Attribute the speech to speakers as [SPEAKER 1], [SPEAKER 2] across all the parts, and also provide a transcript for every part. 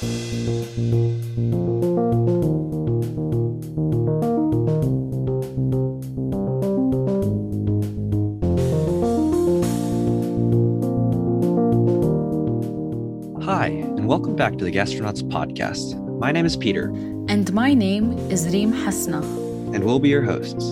[SPEAKER 1] Hi, and welcome back to the Gastronauts podcast. My name is Peter.
[SPEAKER 2] And my name is Reem Hasna.
[SPEAKER 1] And we'll be your hosts.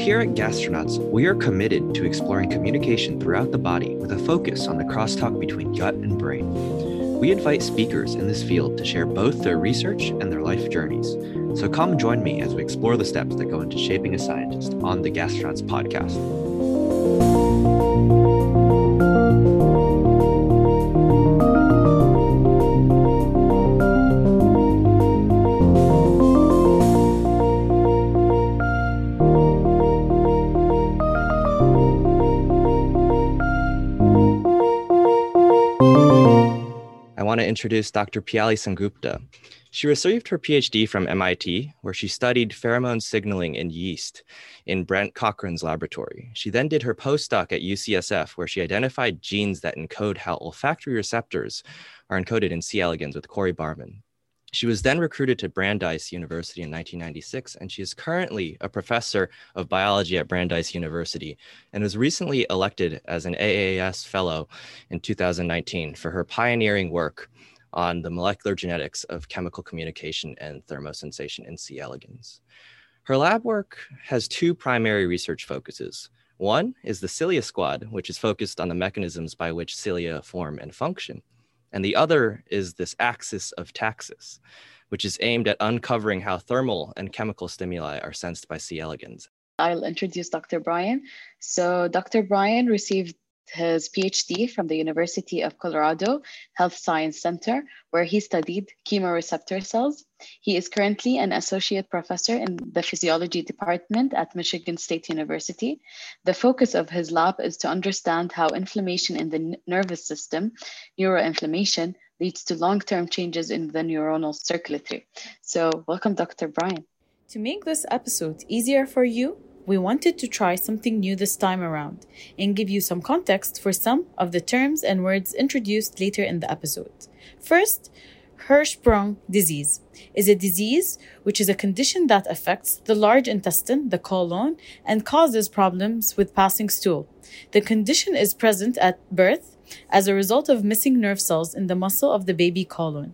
[SPEAKER 1] Here at Gastronauts, we are committed to exploring communication throughout the body with a focus on the crosstalk between gut and brain. We invite speakers in this field to share both their research and their life journeys. So come join me as we explore the steps that go into shaping a scientist on the Gastronauts podcast. Introduce Dr. Piali Sengupta. She received her PhD from MIT, where she studied pheromone signaling in yeast in Brent Cochran's laboratory. She then did her postdoc at UCSF, where she identified genes that encode how olfactory receptors are encoded in C. elegans with Cori Bargmann. She was then recruited to Brandeis University in 1996, and she is currently a professor of biology at Brandeis University and was recently elected as an AAS Fellow in 2019 for her pioneering work on the molecular genetics of chemical communication and thermosensation in C. elegans. Her lab work has two primary research focuses. One is the cilia squad, which is focused on the mechanisms by which cilia form and function. And the other is this axis of taxis, which is aimed at uncovering how thermal and chemical stimuli are sensed by C. elegans.
[SPEAKER 3] I'll introduce Dr. Bryan. So, Dr. Bryan received his PhD from the University of Colorado Health Science Center, where he studied chemoreceptor cells. He is currently an associate professor in the physiology department at Michigan State University. The focus of his lab is to understand how inflammation in the nervous system, neuroinflammation, leads to long term changes in the neuronal circuitry. So, welcome, Dr. Bryan.
[SPEAKER 2] To make this episode easier for you, we wanted to try something new this time around and give you some context for some of the terms and words introduced later in the episode. First, Hirschsprung disease is a disease which is a condition that affects the large intestine, the colon, and causes problems with passing stool. The condition is present at birth as a result of missing nerve cells in the muscle of the baby colon.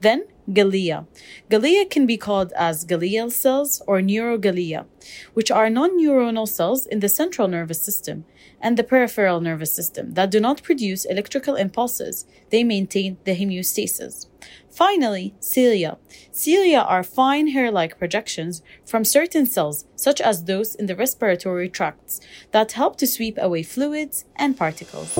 [SPEAKER 2] Then, glia. Glia can be called as glial cells or neuroglia, which are non-neuronal cells in the central nervous system and the peripheral nervous system that do not produce electrical impulses. They maintain the homeostasis. Finally, cilia. Cilia are fine hair-like projections from certain cells, such as those in the respiratory tracts, that help to sweep away fluids and particles.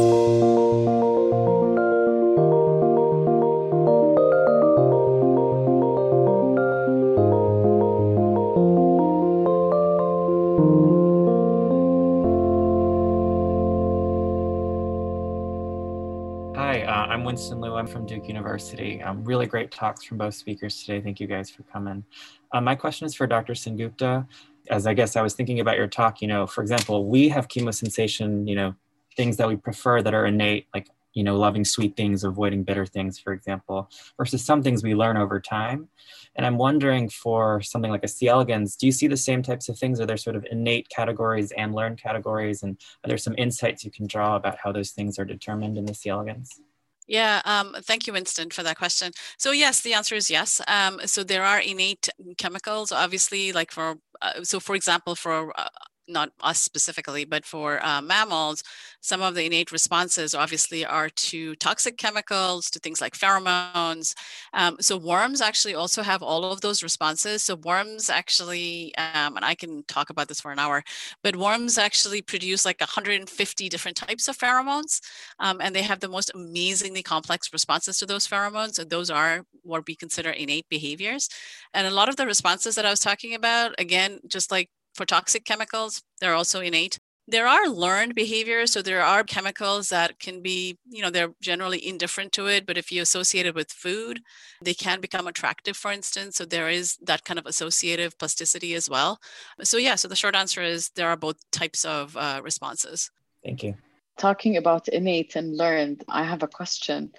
[SPEAKER 4] Winston Liu. I'm from Duke University. Um, really great talks from both speakers today. Thank you guys for coming. Um, my question is for Dr. Sengupta. As I guess I was thinking about your talk, you know, for example, we have chemosensation, you know, things that we prefer that are innate, like, you know, loving sweet things, avoiding bitter things, for example, versus some things we learn over time. And I'm wondering for something like a C. elegans, do you see the same types of things? Are there sort of innate categories and learned categories? And are there some insights you can draw about how those things are determined in the C. elegans?
[SPEAKER 5] Yeah, um, thank you, Winston, for that question. So yes, the answer is yes. Um, so there are innate chemicals, obviously, like for uh, so for example, for uh, not us specifically, but for uh, mammals, some of the innate responses obviously are to toxic chemicals, to things like pheromones. Um, so worms actually also have all of those responses. So worms actually, um, and I can talk about this for an hour, but worms actually produce like 150 different types of pheromones, um, and they have the most amazingly complex responses to those pheromones. And those are what we consider innate behaviors. And a lot of the responses that I was talking about, again, just like for toxic chemicals, they're also innate. There are learned behaviors. So there are chemicals that can be, you know, they're generally indifferent to it, but if you associate it with food, they can become attractive, for instance. So there is that kind of associative plasticity as well. So, yeah, so the short answer is there are both types of uh, responses.
[SPEAKER 4] Thank you.
[SPEAKER 3] Talking about innate and learned, I have a question.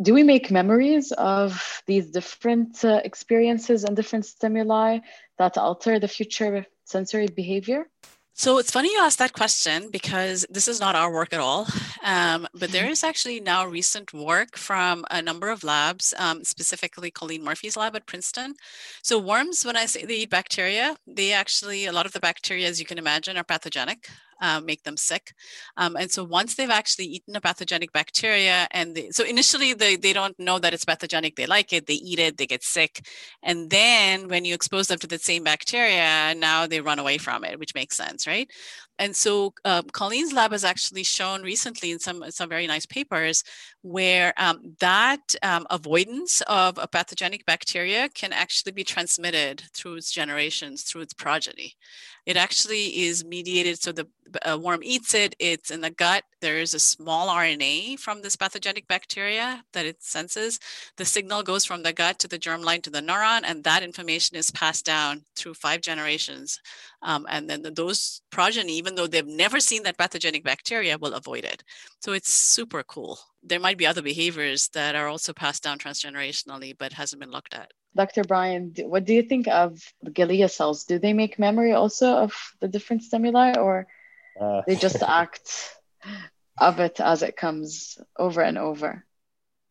[SPEAKER 3] Do we make memories of these different uh, experiences and different stimuli that alter the future sensory behavior?
[SPEAKER 5] So it's funny you asked that question because this is not our work at all. Um, but there mm-hmm. actually now recent work from a number of labs, um, specifically Colleen Murphy's lab at Princeton. So worms, when I say they eat bacteria, they actually, a lot of the bacteria, as you can imagine, are pathogenic uh, make them sick. Um, and so once they've actually eaten a pathogenic bacteria, and they, so initially they, they don't know that it's pathogenic, they like it, they eat it, they get sick. And then when you expose them to the same bacteria, now they run away from it, which makes sense, right? And so um, Colleen's lab has actually shown recently in some, some very nice papers where um, that um, avoidance of a pathogenic bacteria can actually be transmitted through its generations, through its progeny. It actually is mediated, so the worm eats it, it's in the gut. There is a small RNA from this pathogenic bacteria that it senses. The signal goes from the gut to the germline to the neuron, and that information is passed down through five generations. Um, and then those progeny, even though they've never seen that pathogenic bacteria, will avoid it. So it's super cool. There might be other behaviors that are also passed down transgenerationally, but hasn't been looked at.
[SPEAKER 3] Dr. Bryan, what do you think of the glia cells? Do they make memory also of the different stimuli, or uh, they just act of it as it comes over and over?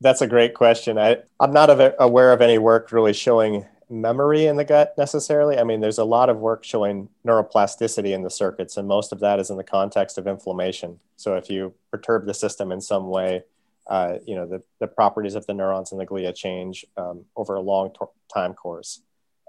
[SPEAKER 6] That's a great question. I, I'm not aware of any work really showing memory in the gut necessarily. I mean, there's a lot of work showing neuroplasticity in the circuits, and most of that is in the context of inflammation. So if you perturb the system in some way, uh, you know, the, the properties of the neurons in the glia change um, over a long t- time course.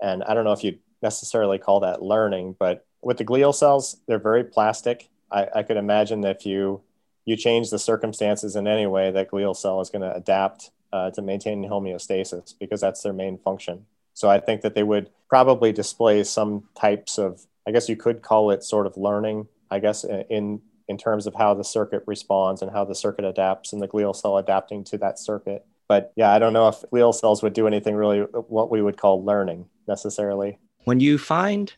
[SPEAKER 6] And I don't know if you necessarily call that learning, but with the glial cells, they're very plastic. I, I could imagine that if you you change the circumstances in any way, that glial cell is going to adapt uh, to maintain homeostasis because that's their main function. So I think that they would probably display some types of, I guess you could call it sort of learning, I guess, in in terms of how the circuit responds and how the circuit adapts and the glial cell adapting to that circuit. But yeah, I don't know if glial cells would do anything really what we would call learning necessarily.
[SPEAKER 1] When you find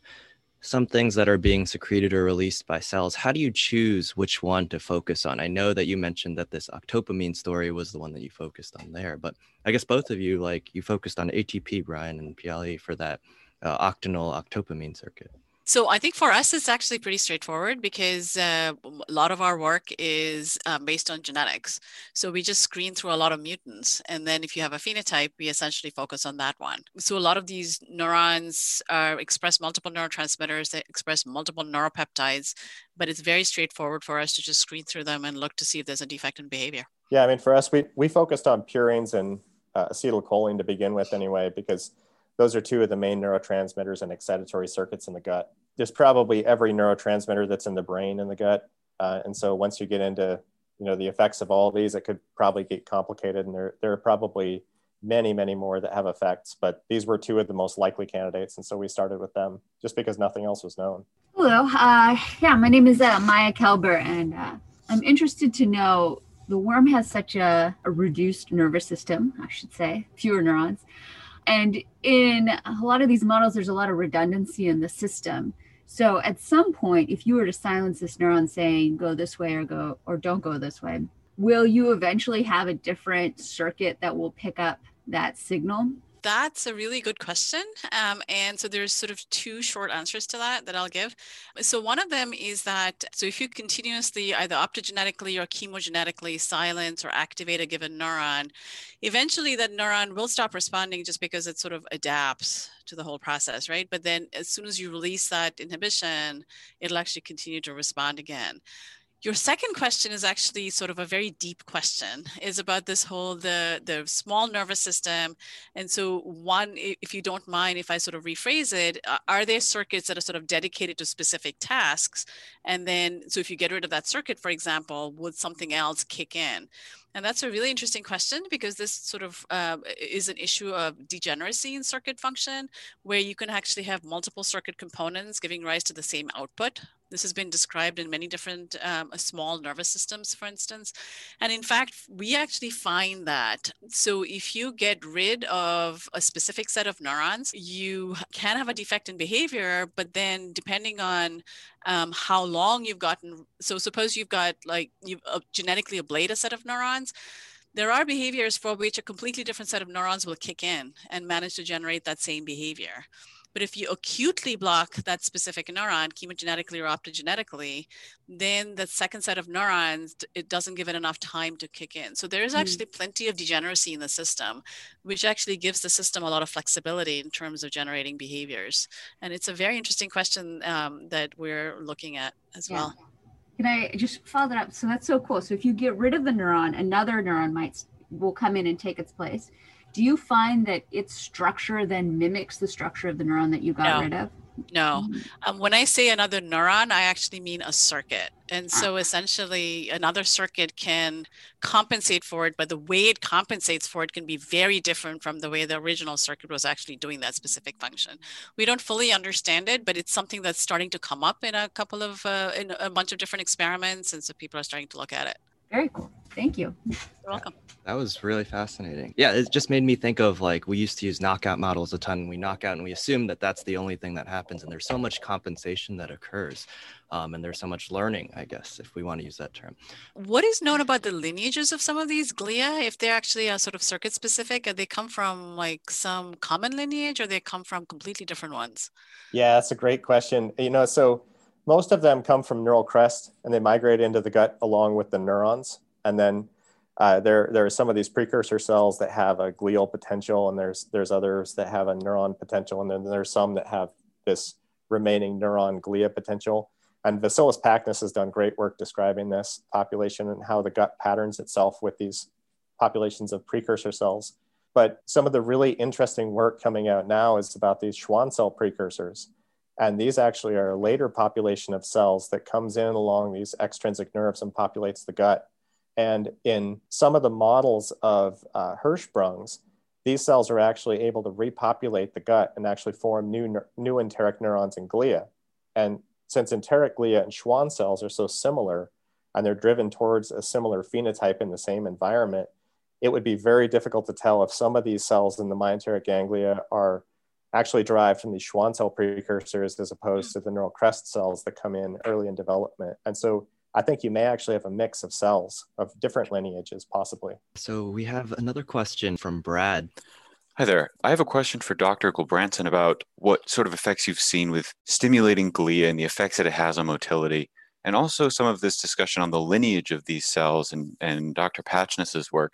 [SPEAKER 1] some things that are being secreted or released by cells, how do you choose which one to focus on? I know that you mentioned that this octopamine story was the one that you focused on there, but I guess both of you, like you focused on ATP, Bryan and Piali, for that uh, octanol octopamine circuit.
[SPEAKER 5] So I think for us, it's actually pretty straightforward because uh, a lot of our work is um, based on genetics. So we just screen through a lot of mutants. And then if you have a phenotype, we essentially focus on that one. So a lot of these neurons are express multiple neurotransmitters, they express multiple neuropeptides, but it's very straightforward for us to just screen through them and look to see if there's a defect in behavior.
[SPEAKER 6] Yeah, I mean, for us, we, we focused on purines and uh, acetylcholine to begin with anyway, because those are two of the main neurotransmitters and excitatory circuits in the gut. There's probably every neurotransmitter that's in the brain in the gut. Uh, and so once you get into you know the effects of all of these, it could probably get complicated. And there, there are probably many, many more that have effects, but these were two of the most likely candidates. And so we started with them just because nothing else was known.
[SPEAKER 7] Hello. Uh, yeah, my name is uh, Maya Kelber, and uh, I'm interested to know the worm has such a, a reduced nervous system, I should say, fewer neurons. And in a lot of these models, there's a lot of redundancy in the system. So at some point, if you were to silence this neuron saying go this way or go or don't go this way, will you eventually have a different circuit that will pick up that signal?
[SPEAKER 5] That's a really good question. Um, and so there's sort of two short answers to that that I'll give. So one of them is that, so if you continuously either optogenetically or chemogenetically silence or activate a given neuron, eventually that neuron will stop responding just because it sort of adapts to the whole process, right? But then as soon as you release that inhibition, it'll actually continue to respond again. Your second question is actually sort of a very deep question. is about this whole the the small nervous system, and so one, if you don't mind, if I sort of rephrase it, are there circuits that are sort of dedicated to specific tasks, and then so if you get rid of that circuit, for example, would something else kick in? And that's a really interesting question because this sort of uh, is an issue of degeneracy in circuit function, where you can actually have multiple circuit components giving rise to the same output. This has been described in many different um, uh, small nervous systems, for instance. And in fact, we actually find that. So if you get rid of a specific set of neurons, you can have a defect in behavior, but then depending on um, how long you've gotten, so suppose you've got like, you've uh, genetically ablate a set of neurons, There are behaviors for which a completely different set of neurons will kick in and manage to generate that same behavior. But if you acutely block that specific neuron, chemogenetically or optogenetically, then the second set of neurons, it doesn't give it enough time to kick in. So there is hmm. actually mm. plenty of degeneracy in the system, which actually gives the system a lot of flexibility in terms of generating behaviors. And it's a very interesting question um, that we're looking at as yeah. well.
[SPEAKER 7] Can I just follow that up? So that's so cool. So if you get rid of the neuron, another neuron might will come in and take its place do you find that its structure then mimics the structure of the neuron that you got
[SPEAKER 5] no.
[SPEAKER 7] rid of?
[SPEAKER 5] No. Mm-hmm. Um, when I say another neuron, I actually mean a circuit. And ah. so essentially, another circuit can compensate for it, but the way it compensates for it can be very different from the way the original circuit was actually doing that specific function. We don't fully understand it, but it's something that's starting to come up in a couple of, uh, in a bunch of different experiments. And so people are starting to look at it.
[SPEAKER 7] Very cool. Thank you.
[SPEAKER 5] You're welcome.
[SPEAKER 1] That was really fascinating. Yeah, it just made me think of like we used to use knockout models a ton. We knock out and we assume that that's the only thing that happens, and there's so much compensation that occurs, um, and there's so much learning, I guess, if we want to use that term.
[SPEAKER 5] What is known about the lineages of some of these glia? If they're actually a sort of circuit specific, they come from like some common lineage, or they come from completely different ones?
[SPEAKER 6] Yeah, that's a great question. You know, so most of them come from neural crest and they migrate into the gut along with the neurons. And then uh, there, there are some of these precursor cells that have a glial potential, and there's, there's others that have a neuron potential, and then there's some that have this remaining neuron glia potential. And Vassilis Pachnis has done great work describing this population and how the gut patterns itself with these populations of precursor cells. But some of the really interesting work coming out now is about these Schwann cell precursors. And these actually are a later population of cells that comes in along these extrinsic nerves and populates the gut. And in some of the models of uh, Hirschsprungs, these cells are actually able to repopulate the gut and actually form new, new enteric neurons and glia. And since enteric glia and Schwann cells are so similar and they're driven towards a similar phenotype in the same environment, it would be very difficult to tell if some of these cells in the myenteric ganglia are actually derived from these Schwann cell precursors as opposed mm. to the neural crest cells that come in early in development. And so I think you may actually have a mix of cells of different lineages, possibly.
[SPEAKER 1] So we have another question from Brad.
[SPEAKER 8] Hi there. I have a question for Dr. Gulbransen about what sort of effects you've seen with stimulating glia and the effects that it has on motility, and also some of this discussion on the lineage of these cells and, and Dr. Pachnis's work.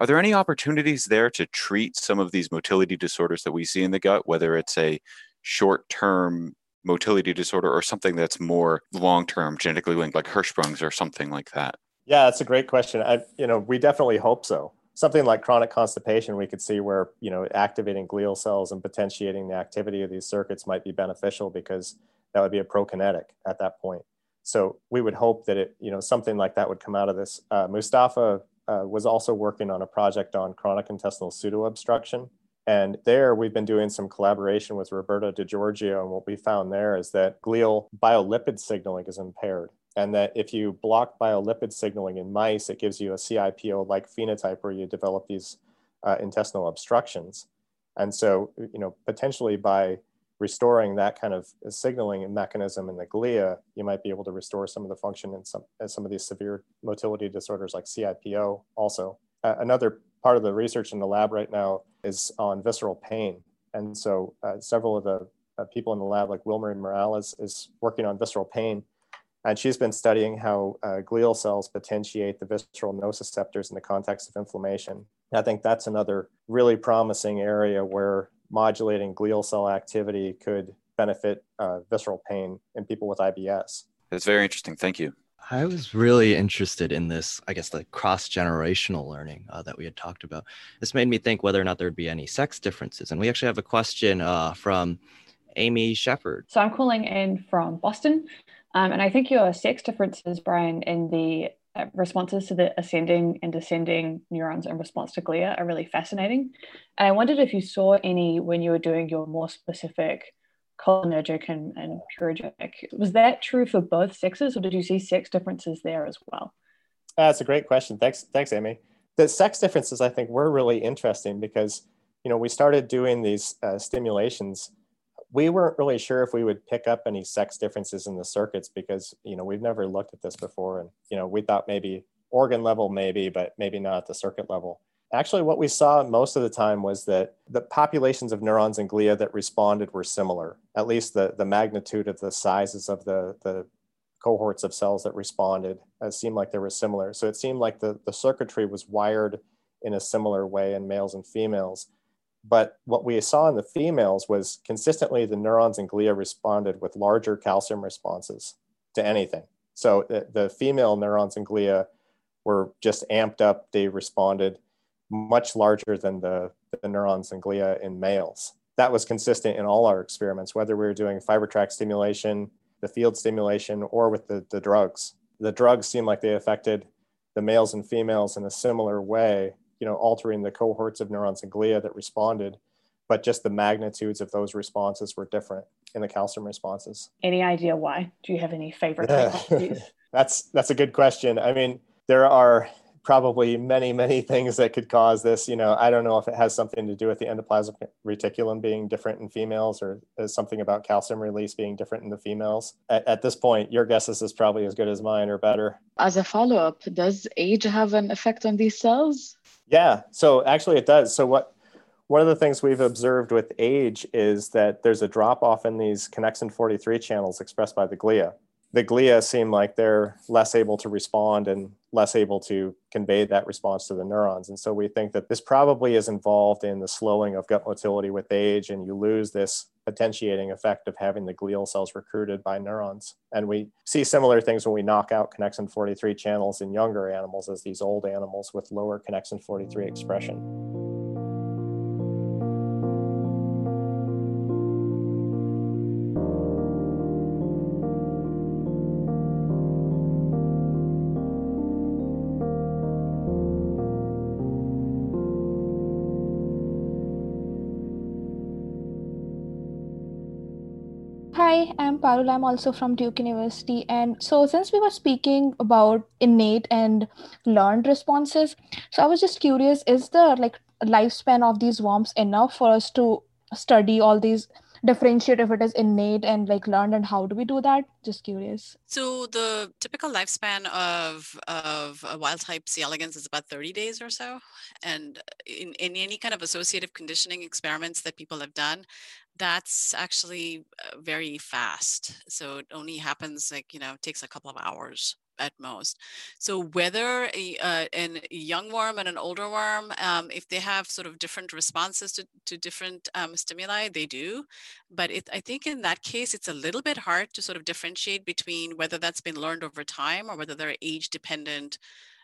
[SPEAKER 8] Are there any opportunities there to treat some of these motility disorders that we see in the gut, whether it's a short term motility disorder or something that's more long term genetically linked, like Hirschsprung's or something like that?
[SPEAKER 6] Yeah, that's a great question. I, you know, we definitely hope so. Something like chronic constipation, we could see where you know activating glial cells and potentiating the activity of these circuits might be beneficial because that would be a prokinetic at that point. So we would hope that it, you know, something like that would come out of this. Uh, Mustafa uh, was also working on a project on chronic intestinal pseudoobstruction. And there we've been doing some collaboration with Roberto De Giorgio. And what we found there is that glial biolipid signaling is impaired. And that if you block biolipid signaling in mice, it gives you a CIPO like phenotype where you develop these uh, intestinal obstructions. And so, you know, potentially by restoring that kind of signaling mechanism in the glia, you might be able to restore some of the function in some, in some of these severe motility disorders like CIPO also. Uh, another part of the research in the lab right now is on visceral pain. And so uh, several of the uh, people in the lab, like Wilmarie Morales, is working on visceral pain. And she's been studying how uh, glial cells potentiate the visceral nociceptors in the context of inflammation. I think that's another really promising area where modulating glial cell activity could benefit uh, visceral pain in people with IBS.
[SPEAKER 8] That's very interesting. Thank you.
[SPEAKER 1] I was really interested in this, I guess, the cross generational learning uh, that we had talked about. This made me think whether or not there'd be any sex differences. And we actually have a question uh, from Amy Shepard.
[SPEAKER 9] So I'm calling in from Boston. Um, and I think your sex differences, Bryan, in the responses to the ascending and descending neurons in response to glia are really fascinating. And I wondered if you saw any when you were doing your more specific cholinergic and, and. Was that true for both sexes, or did you see sex differences there as well?
[SPEAKER 6] Uh, that's a great question. Thanks, thanks, Amy. The sex differences, I think, were really interesting because you know we started doing these uh, stimulations we weren't really sure if we would pick up any sex differences in the circuits because you know we've never looked at this before and you know we thought maybe organ level, maybe, but maybe not at the circuit level. Actually, what we saw most of the time was that the populations of neurons and glia that responded were similar, at least the, the magnitude of the sizes of the, the cohorts of cells that responded uh, seemed like they were similar. So it seemed like the, the circuitry was wired in a similar way in males and females. But what we saw in the females was consistently the neurons and glia responded with larger calcium responses to anything. So the, the female neurons and glia were just amped up. They responded much larger than the, the neurons and glia in males. That was consistent in all our experiments, whether we were doing fiber tract stimulation, the field stimulation, or with the, the drugs. The drugs seemed like they affected the males and females in a similar way, you know, altering the cohorts of neurons and glia that responded, but just the magnitudes of those responses were different in the calcium responses.
[SPEAKER 9] Any idea why? Do you have any favorite
[SPEAKER 6] that's that's a good question. I mean, there are probably many, many things that could cause this. You know, I don't know if it has something to do with the endoplasmic reticulum being different in females or is something about calcium release being different in the females. At, at this point, your guesses is probably as good as mine or better.
[SPEAKER 3] As a follow up, does age have an effect on these cells?
[SPEAKER 6] Yeah, so actually it does. So, what one of the things we've observed with age is that there's a drop off in these connexin 43 channels expressed by the glia the glia seem like they're less able to respond and less able to convey that response to the neurons. And so we think that this probably is involved in the slowing of gut motility with age, and you lose this potentiating effect of having the glial cells recruited by neurons. And we see similar things when we knock out connexin 43 channels in younger animals as these old animals with lower connexin 43 expression.
[SPEAKER 10] I'm Parul. I'm also from Duke University. And so, since we were speaking about innate and learned responses, so I was just curious is the like lifespan of these worms enough for us to study all these differentiate if it is innate and like learned and how do we do that? Just curious.
[SPEAKER 5] So the typical lifespan of of a wild type c elegans is about 30 days or so. And in, in any kind of associative conditioning experiments that people have done that's actually uh, very fast. So it only happens like you know takes a couple of hours at most. So whether a, uh, a young worm and an older worm, um, if they have sort of different responses to, to different um, stimuli, they do. But it, I think in that case, it's a little bit hard to sort of differentiate between whether that's been learned over time or whether they're age dependent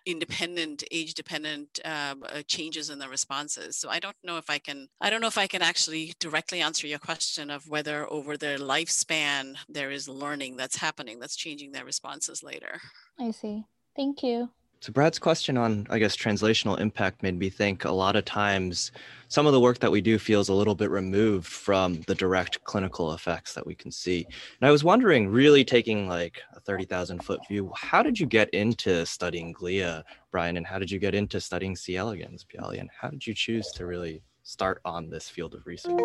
[SPEAKER 5] independent age dependent um, uh, changes in the responses. So i don't know if i can i don't know if i can actually directly answer your question of whether over their lifespan there is learning that's happening that's changing their responses later.
[SPEAKER 10] I see. Thank you.
[SPEAKER 1] So Brad's question on, I guess, translational impact made me think a lot of times some of the work that we do feels a little bit removed from the direct clinical effects that we can see. And I was wondering, really taking like a 30,000 foot view, how did you get into studying glia, Bryan, and how did you get into studying C. elegans, Piali, and how did you choose to really start on this field of research?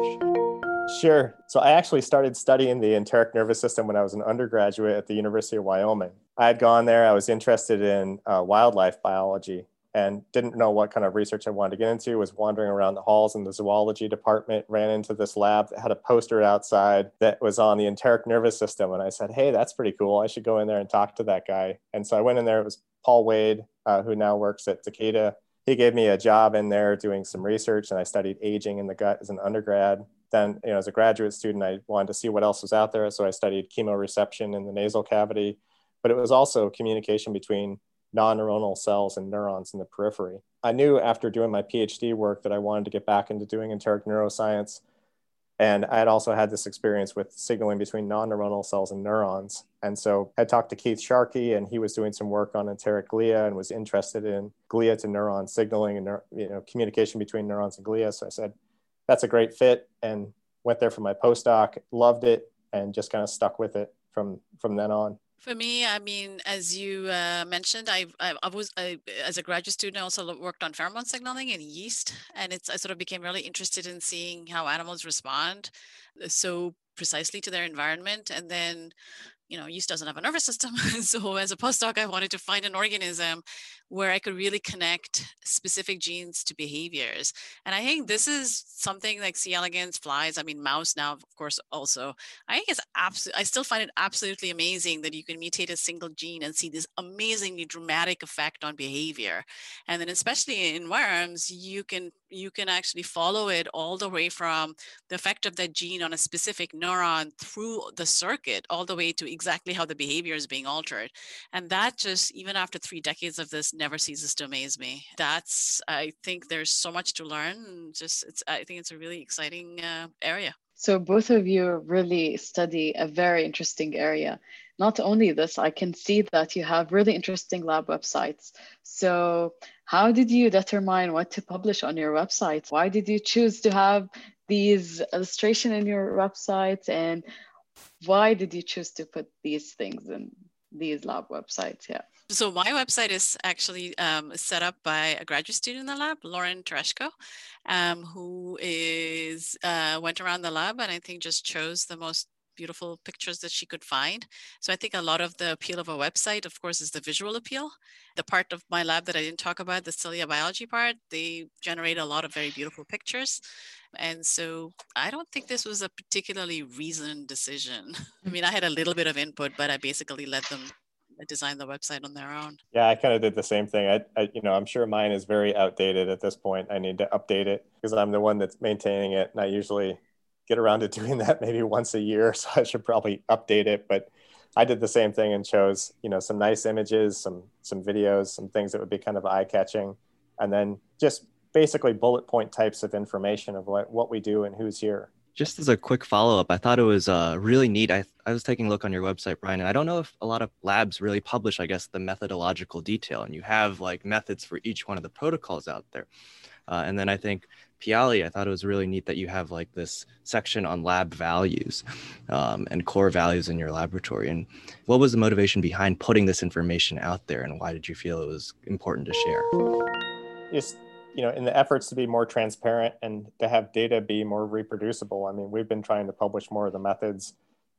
[SPEAKER 6] Sure. So I actually started studying the enteric nervous system when I was an undergraduate at the University of Wyoming. I had gone there, I was interested in uh, wildlife biology and didn't know what kind of research I wanted to get into. Was wandering around the halls in the zoology department, ran into this lab that had a poster outside that was on the enteric nervous system. And I said, Hey, that's pretty cool. I should go in there and talk to that guy. And so I went in there. It was Paul Wade, uh, who now works at Takeda. He gave me a job in there doing some research, and I studied aging in the gut as an undergrad then you know as a graduate student i wanted to see what else was out there so i studied chemoreception in the nasal cavity but it was also communication between non-neuronal cells and neurons in the periphery. I knew after doing my phd work that i wanted to get back into doing enteric neuroscience. And i had also had this experience with signaling between non-neuronal cells and neurons. And so i talked to keith sharkey and he was doing some work on enteric glia and was interested in glia to neuron signaling and you know communication between neurons and glia. So i said that's a great fit and went there for my postdoc loved it and just kind of stuck with it from from then on
[SPEAKER 5] for me, I mean, as you uh, mentioned, I, I, I was I, as a graduate student, I also worked on pheromone signaling in yeast, and it's I sort of became really interested in seeing how animals respond uh, so precisely to their environment, and then you know, yeast doesn't have a nervous system. so as a postdoc, I wanted to find an organism where I could really connect specific genes to behaviors. And I think this is something like C. elegans, flies, I mean, mouse now, of course, also. I think it's absolutely, I still find it absolutely amazing that you can mutate a single gene and see this amazingly dramatic effect on behavior. And then especially in worms, you can you can actually follow it all the way from the effect of that gene on a specific neuron through the circuit all the way to exactly how the behavior is being altered. And that just even after three decades of this never ceases to amaze me. That's i think there's so much to learn just it's i think it's a really exciting uh, area.
[SPEAKER 3] So both of you really study a very interesting area not only this, I can see that you have really interesting lab websites. So, how did you determine what to publish on your website? Why did you choose to have these illustration in your website, and why did you choose to put these things in these lab websites? Yeah.
[SPEAKER 5] So my website is actually um, set up by a graduate student in the lab, Lauren Tereshko, um, who is uh, went around the lab and I think just chose the most beautiful pictures that she could find. So I think a lot of the appeal of a website, of course, is the visual appeal. The part of my lab that I didn't talk about, the cilia biology part, they generate a lot of very beautiful pictures. And so I don't think this was a particularly reasoned decision. I mean, I had a little bit of input, but I basically let them design the website on their own.
[SPEAKER 6] Yeah, I kind of did the same thing. I, I, you know, I'm sure mine is very outdated at this point. I need to update it because I'm the one that's maintaining it, and I usually get around to doing that maybe once a year. So I should probably update it. But I did the same thing and chose, you know, some nice images, some some videos, some things that would be kind of eye catching, and then just basically bullet point types of information of what, what we do and who's here.
[SPEAKER 1] Just as a quick follow up, I thought it was uh, really neat. I, I was taking a look on your website, Bryan, and I don't know if a lot of labs really publish, I guess, the methodological detail, and you have like methods for each one of the protocols out there. Uh, and then I think Piali, I thought it was really neat that you have like this section on lab values um, and core values in your laboratory. And what was the motivation behind putting this information out there, and why did you feel it was important to share?
[SPEAKER 6] Just you know, in the efforts to be more transparent and to have data be more reproducible. I mean, we've been trying to publish more of the methods,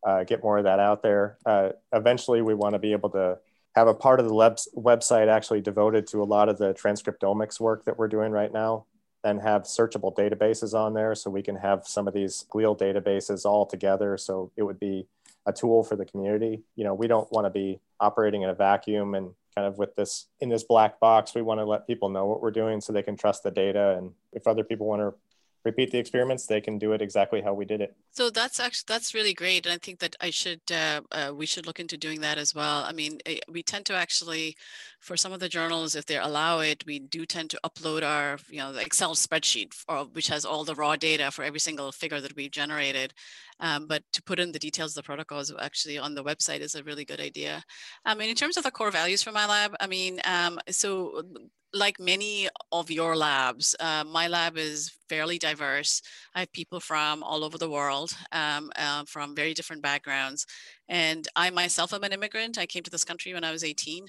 [SPEAKER 6] uh, get more of that out there. Uh, eventually, we want to be able to have a part of the web- website actually devoted to a lot of the transcriptomics work that we're doing right now and have searchable databases on there so we can have some of these glial databases all together. So it would be a tool for the community. You know we don't want to be operating in a vacuum and kind of with this in this black box. We want to let people know what we're doing so they can trust the data. And if other people want to repeat the experiments, they can do it exactly how we did it.
[SPEAKER 5] So that's actually that's really great, and I think that I should uh, uh, we should look into doing that as well. I mean, eh, we tend to actually, for some of the journals, if they allow it, we do tend to upload our you know the Excel spreadsheet, for, which has all the raw data for every single figure that we've generated. Um, but to put in the details of the protocols actually on the website is a really good idea. I mean, in terms of the core values for my lab, I mean, um, so like many of your labs, uh, my lab is fairly diverse. I have people from all over the world, um, uh, from very different backgrounds. And I myself am an immigrant. I came to this country when I was 18.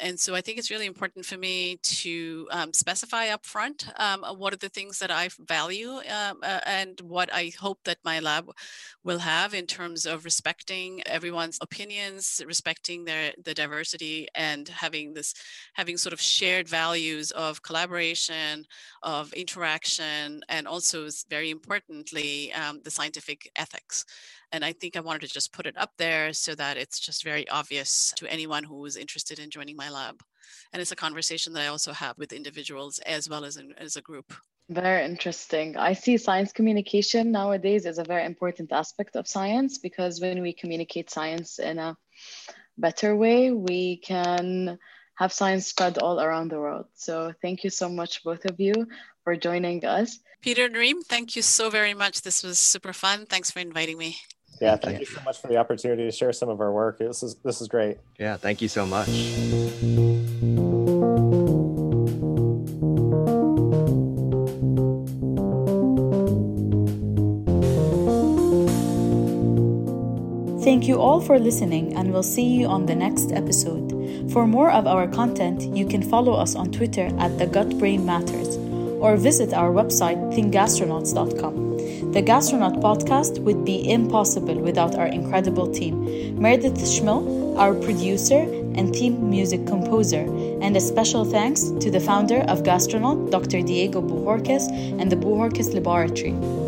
[SPEAKER 5] And so I think it's really important for me to um, specify upfront um, what are the things that I value um, uh, and what I hope that my lab will have in terms of respecting everyone's opinions, respecting their the diversity, and having this having sort of shared values of collaboration, of interaction, and also very importantly um, the scientific ethics. And I think I wanted to just put it up there so that it's just very obvious to anyone who is interested in joining my lab. And it's a conversation that I also have with individuals as well as in, as a group.
[SPEAKER 3] Very interesting. I see science communication nowadays is a very important aspect of science because when we communicate science in a better way, we can have science spread all around the world. So thank you so much, both of you, for joining us.
[SPEAKER 5] Peter Nareem, thank you so very much. This was super fun. Thanks for inviting me.
[SPEAKER 6] Yeah, thank you so much for the opportunity to share some of our work. This is this is great.
[SPEAKER 1] Yeah, thank you so much.
[SPEAKER 2] Thank you all for listening, and we'll see you on the next episode. For more of our content, you can follow us on Twitter at The Gut Brain Matters or visit our website, thinkgastronauts.com. The Gastronaut podcast would be impossible without our incredible team. Meredith Schmill, our producer and theme music composer, and a special thanks to the founder of Gastronaut, Dr. Diego Bohorquez, and the Bohorquez Laboratory.